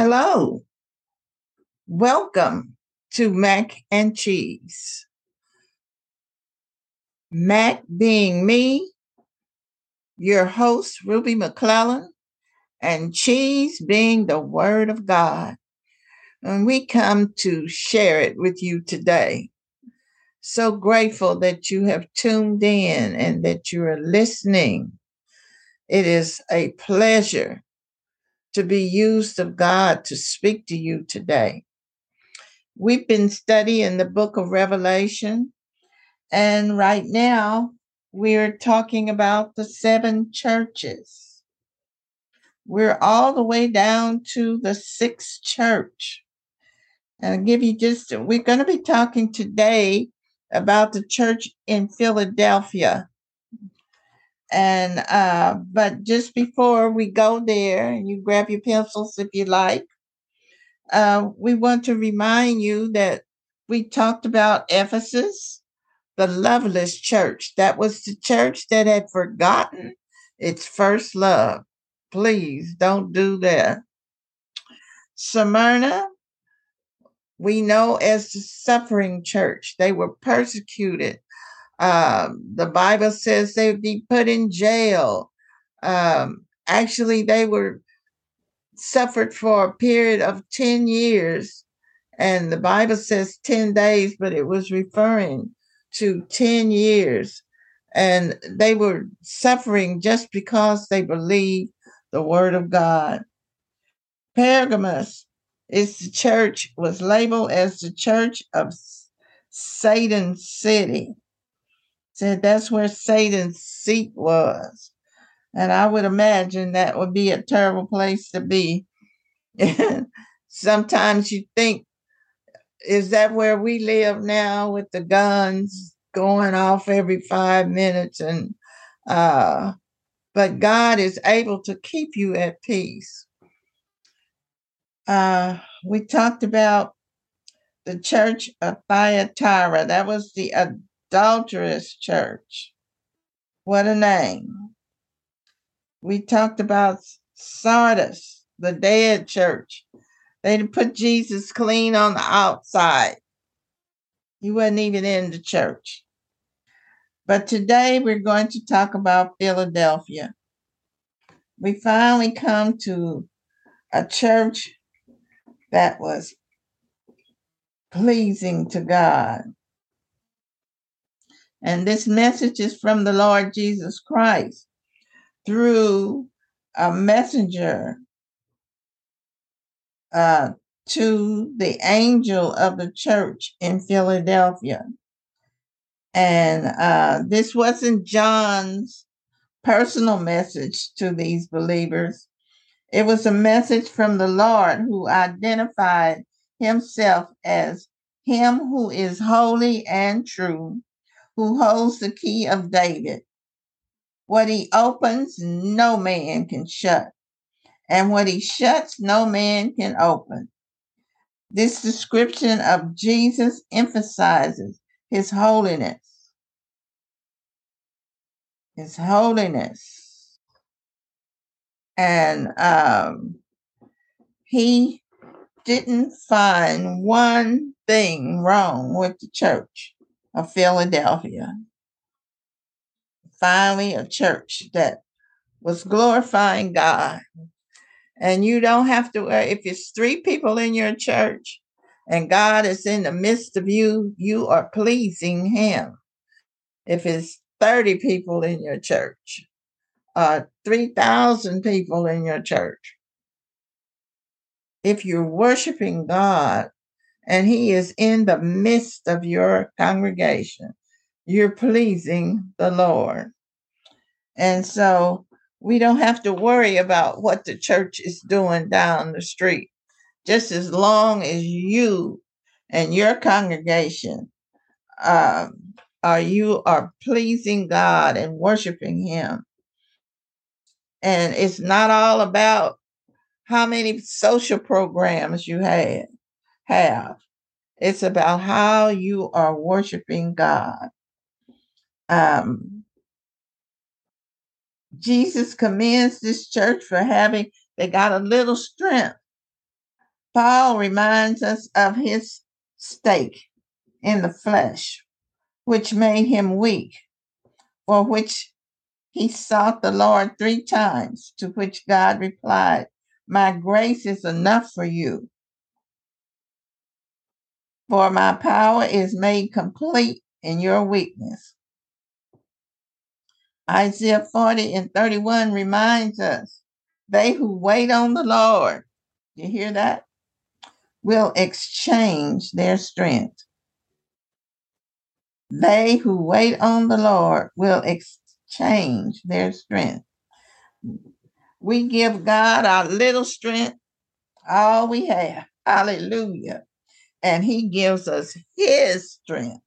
Hello. Welcome to Mac and Cheese. Mac being me, your host, Ruby McClellan, and Cheese being the Word of God. And we come to share it with you today. So grateful that you have tuned in and that you are listening. It is a pleasure to be used of God to speak to you today. We've been studying the book of Revelation, and right now we're talking about the seven churches. We're all the way down to the sixth church. And I'll give you just, we're going to be talking today about the church in Philadelphia. And uh, but just before we go there, and you grab your pencils if you like, uh, we want to remind you that we talked about Ephesus, the loveless church. That was the church that had forgotten its first love. Please don't do that. Smyrna, we know as the suffering church. They were persecuted. Um, the Bible says they would be put in jail. Um, actually, they were suffered for a period of 10 years. And the Bible says 10 days, but it was referring to 10 years. And they were suffering just because they believed the word of God. Pergamos is the church, was labeled as the church of Satan's city. Said that's where Satan's seat was. And I would imagine that would be a terrible place to be. Sometimes you think, is that where we live now with the guns going off every five minutes? And uh, but God is able to keep you at peace. Uh, we talked about the church of Thyatira. That was the adulterous church. What a name. We talked about Sardis, the dead church. They put Jesus clean on the outside. He wasn't even in the church. But today we're going to talk about Philadelphia. We finally come to a church that was pleasing to God. And this message is from the Lord Jesus Christ through a messenger uh, to the angel of the church in Philadelphia. And uh, this wasn't John's personal message to these believers, it was a message from the Lord who identified himself as him who is holy and true, who holds the key of David what he opens, no man can shut. And what he shuts, no man can open. This description of Jesus emphasizes his holiness. His holiness. And um, he didn't find one thing wrong with the church of Philadelphia finally a church that was glorifying God. And you don't have to, if it's three people in your church and God is in the midst of you, you are pleasing Him. If it's 30 people in your church, uh, 3,000 people in your church, if you're worshiping God and He is in the midst of your congregation, you're pleasing the Lord. And so we don't have to worry about what the church is doing down the street. Just as long as you and your congregation um, are you are pleasing God and worshiping Him. And it's not all about how many social programs you have. Have it's about how you are worshiping God. Um, Jesus commends this church for having, they got a little strength. Paul reminds us of his stake in the flesh, which made him weak, for which he sought the Lord three times, to which God replied, My grace is enough for you, for my power is made complete in your weakness. Isaiah 40 and 31 reminds us they who wait on the Lord, you hear that? Will exchange their strength. They who wait on the Lord will exchange their strength. We give God our little strength, all we have. Hallelujah. And He gives us His strength.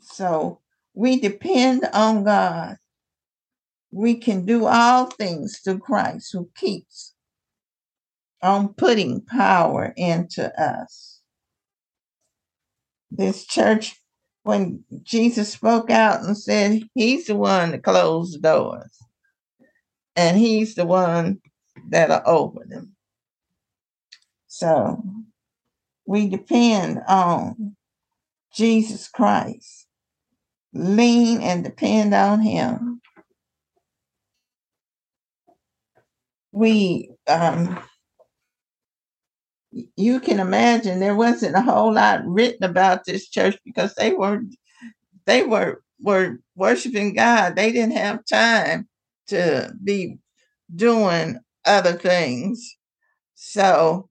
So we depend on God. We can do all things through Christ who keeps on putting power into us. This church, when Jesus spoke out and said, He's the one that closed doors, and He's the one that'll open them. So we depend on Jesus Christ. Lean and depend on Him. We, um, you can imagine there wasn't a whole lot written about this church because they were they were were worshiping God. They didn't have time to be doing other things. So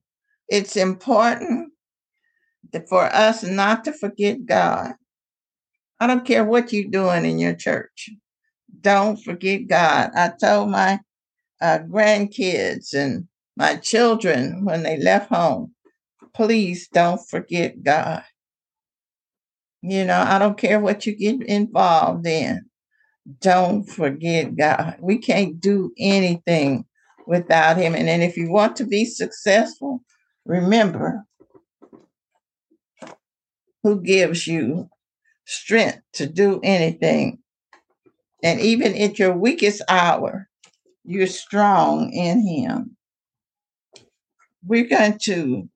it's important for us not to forget God. I don't care what you're doing in your church. Don't forget God. I told my uh, grandkids and my children when they left home, please don't forget God. You know, I don't care what you get involved in. Don't forget God. We can't do anything without Him. And then if you want to be successful, remember who gives you strength to do anything. And even at your weakest hour, you're strong in Him. We're going to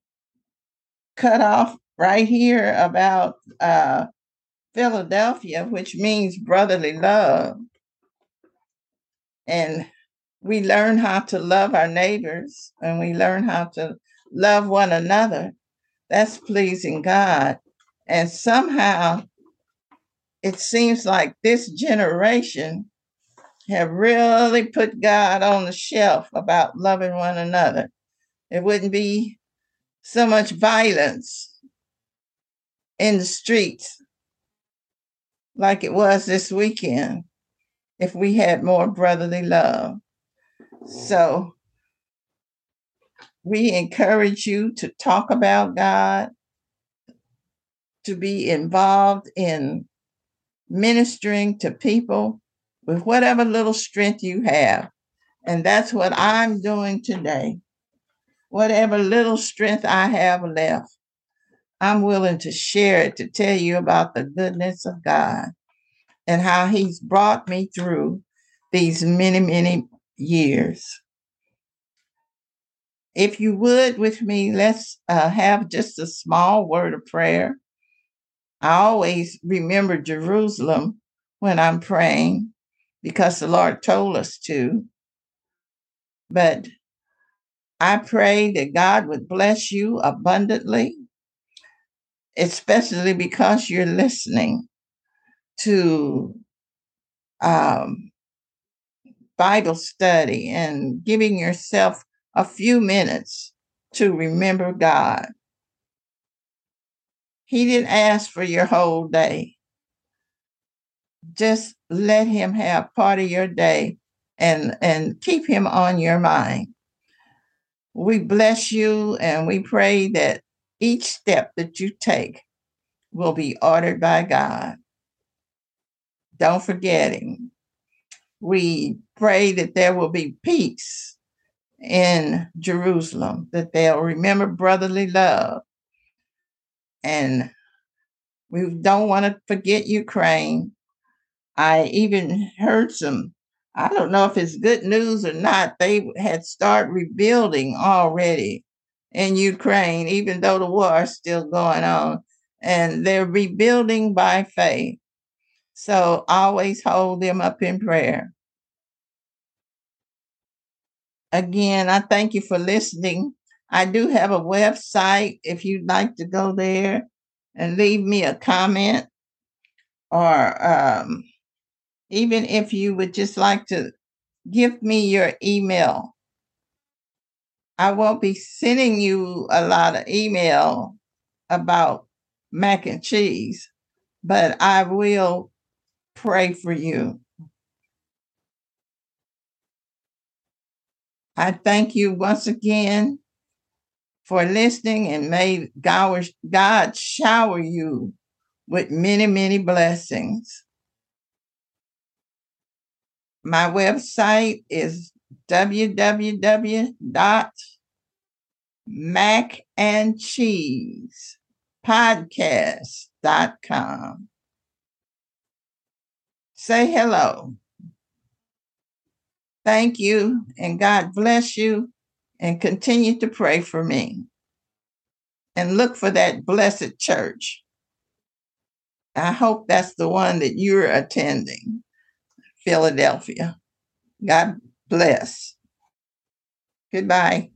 cut off right here about uh, Philadelphia, which means brotherly love. And we learn how to love our neighbors and we learn how to love one another. That's pleasing God. And somehow it seems like this generation have really put God on the shelf about loving one another. It wouldn't be so much violence in the streets like it was this weekend if we had more brotherly love. So we encourage you to talk about God, to be involved in ministering to people with whatever little strength you have. And that's what I'm doing today. Whatever little strength I have left, I'm willing to share it to tell you about the goodness of God and how He's brought me through these many, many years. If you would with me, let's uh, have just a small word of prayer. I always remember Jerusalem when I'm praying because the Lord told us to. But I pray that God would bless you abundantly, especially because you're listening to um, Bible study and giving yourself a few minutes to remember God. He didn't ask for your whole day. Just let him have part of your day and and keep him on your mind. We bless you and we pray that each step that you take will be ordered by God. Don't forget him. We pray that there will be peace in Jerusalem, that they'll remember brotherly love. And we don't want to forget Ukraine. I even heard some I don't know if it's good news or not. They had started rebuilding already in Ukraine, even though the war is still going on. And they're rebuilding by faith. So always hold them up in prayer. Again, I thank you for listening. I do have a website if you'd like to go there and leave me a comment or um, even if you would just like to give me your email. I won't be sending you a lot of email about mac and cheese, but I will pray for you. I thank you once again for listening and may God, shower you with many, many blessings. My website is www.macandcheesepodcast.com. Say hello. Thank you, and God bless you, and continue to pray for me. And look for that blessed church. I hope that's the one that you're attending, Philadelphia. God bless. Goodbye.